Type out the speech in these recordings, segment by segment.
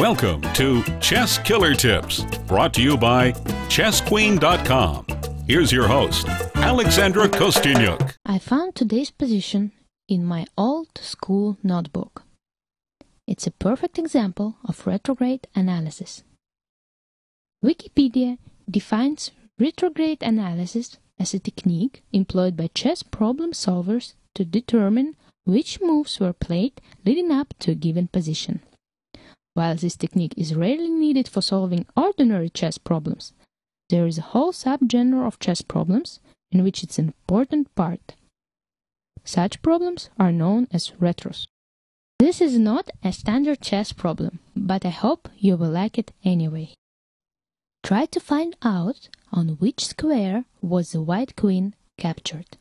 Welcome to Chess Killer Tips, brought to you by ChessQueen.com. Here's your host, Alexandra Kosteniuk. I found today's position in my old school notebook. It's a perfect example of retrograde analysis. Wikipedia defines retrograde analysis as a technique employed by chess problem solvers to determine which moves were played leading up to a given position. While this technique is rarely needed for solving ordinary chess problems, there is a whole subgenre of chess problems in which it's an important part. Such problems are known as retros. This is not a standard chess problem, but I hope you will like it anyway. Try to find out on which square was the white queen captured.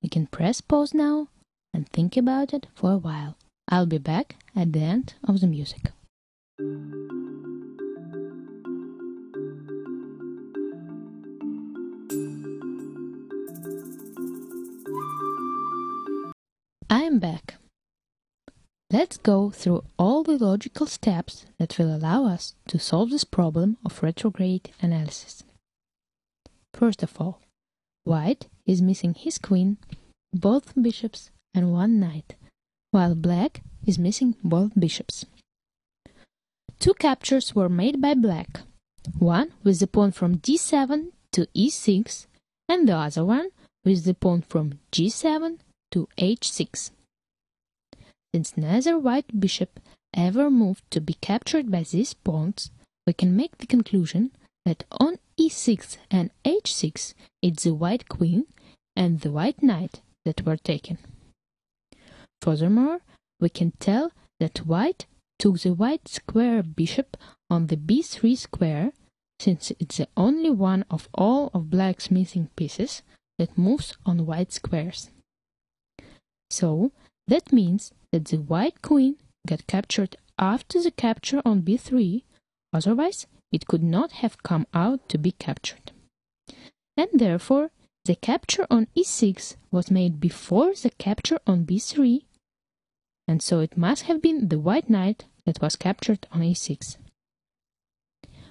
We can press pause now and think about it for a while. I'll be back at the end of the music. I'm back. Let's go through all the logical steps that will allow us to solve this problem of retrograde analysis. First of all, White is missing his queen, both bishops, and one knight, while Black is missing both bishops. Two captures were made by Black, one with the pawn from d7 to e6, and the other one with the pawn from g7 to h6. Since neither white bishop ever moved to be captured by these pawns, we can make the conclusion that on e6 and h6 it's the white queen and the white knight that were taken. Furthermore, we can tell that white took the white square bishop on the b3 square since it's the only one of all of black's missing pieces that moves on white squares. So, that means that the white queen got captured after the capture on b3, otherwise it could not have come out to be captured. And therefore, the capture on e6 was made before the capture on b3, and so it must have been the white knight that was captured on e6.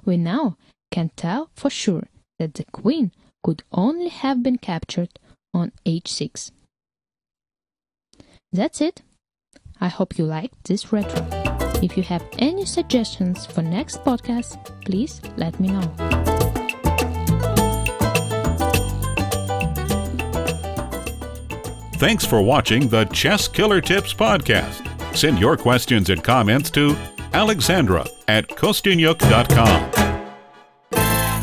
We now can tell for sure that the queen could only have been captured on h6. That's it. I hope you liked this retro. If you have any suggestions for next podcast, please let me know. Thanks for watching the Chess Killer Tips podcast. Send your questions and comments to alexandra at kosteniuk.com.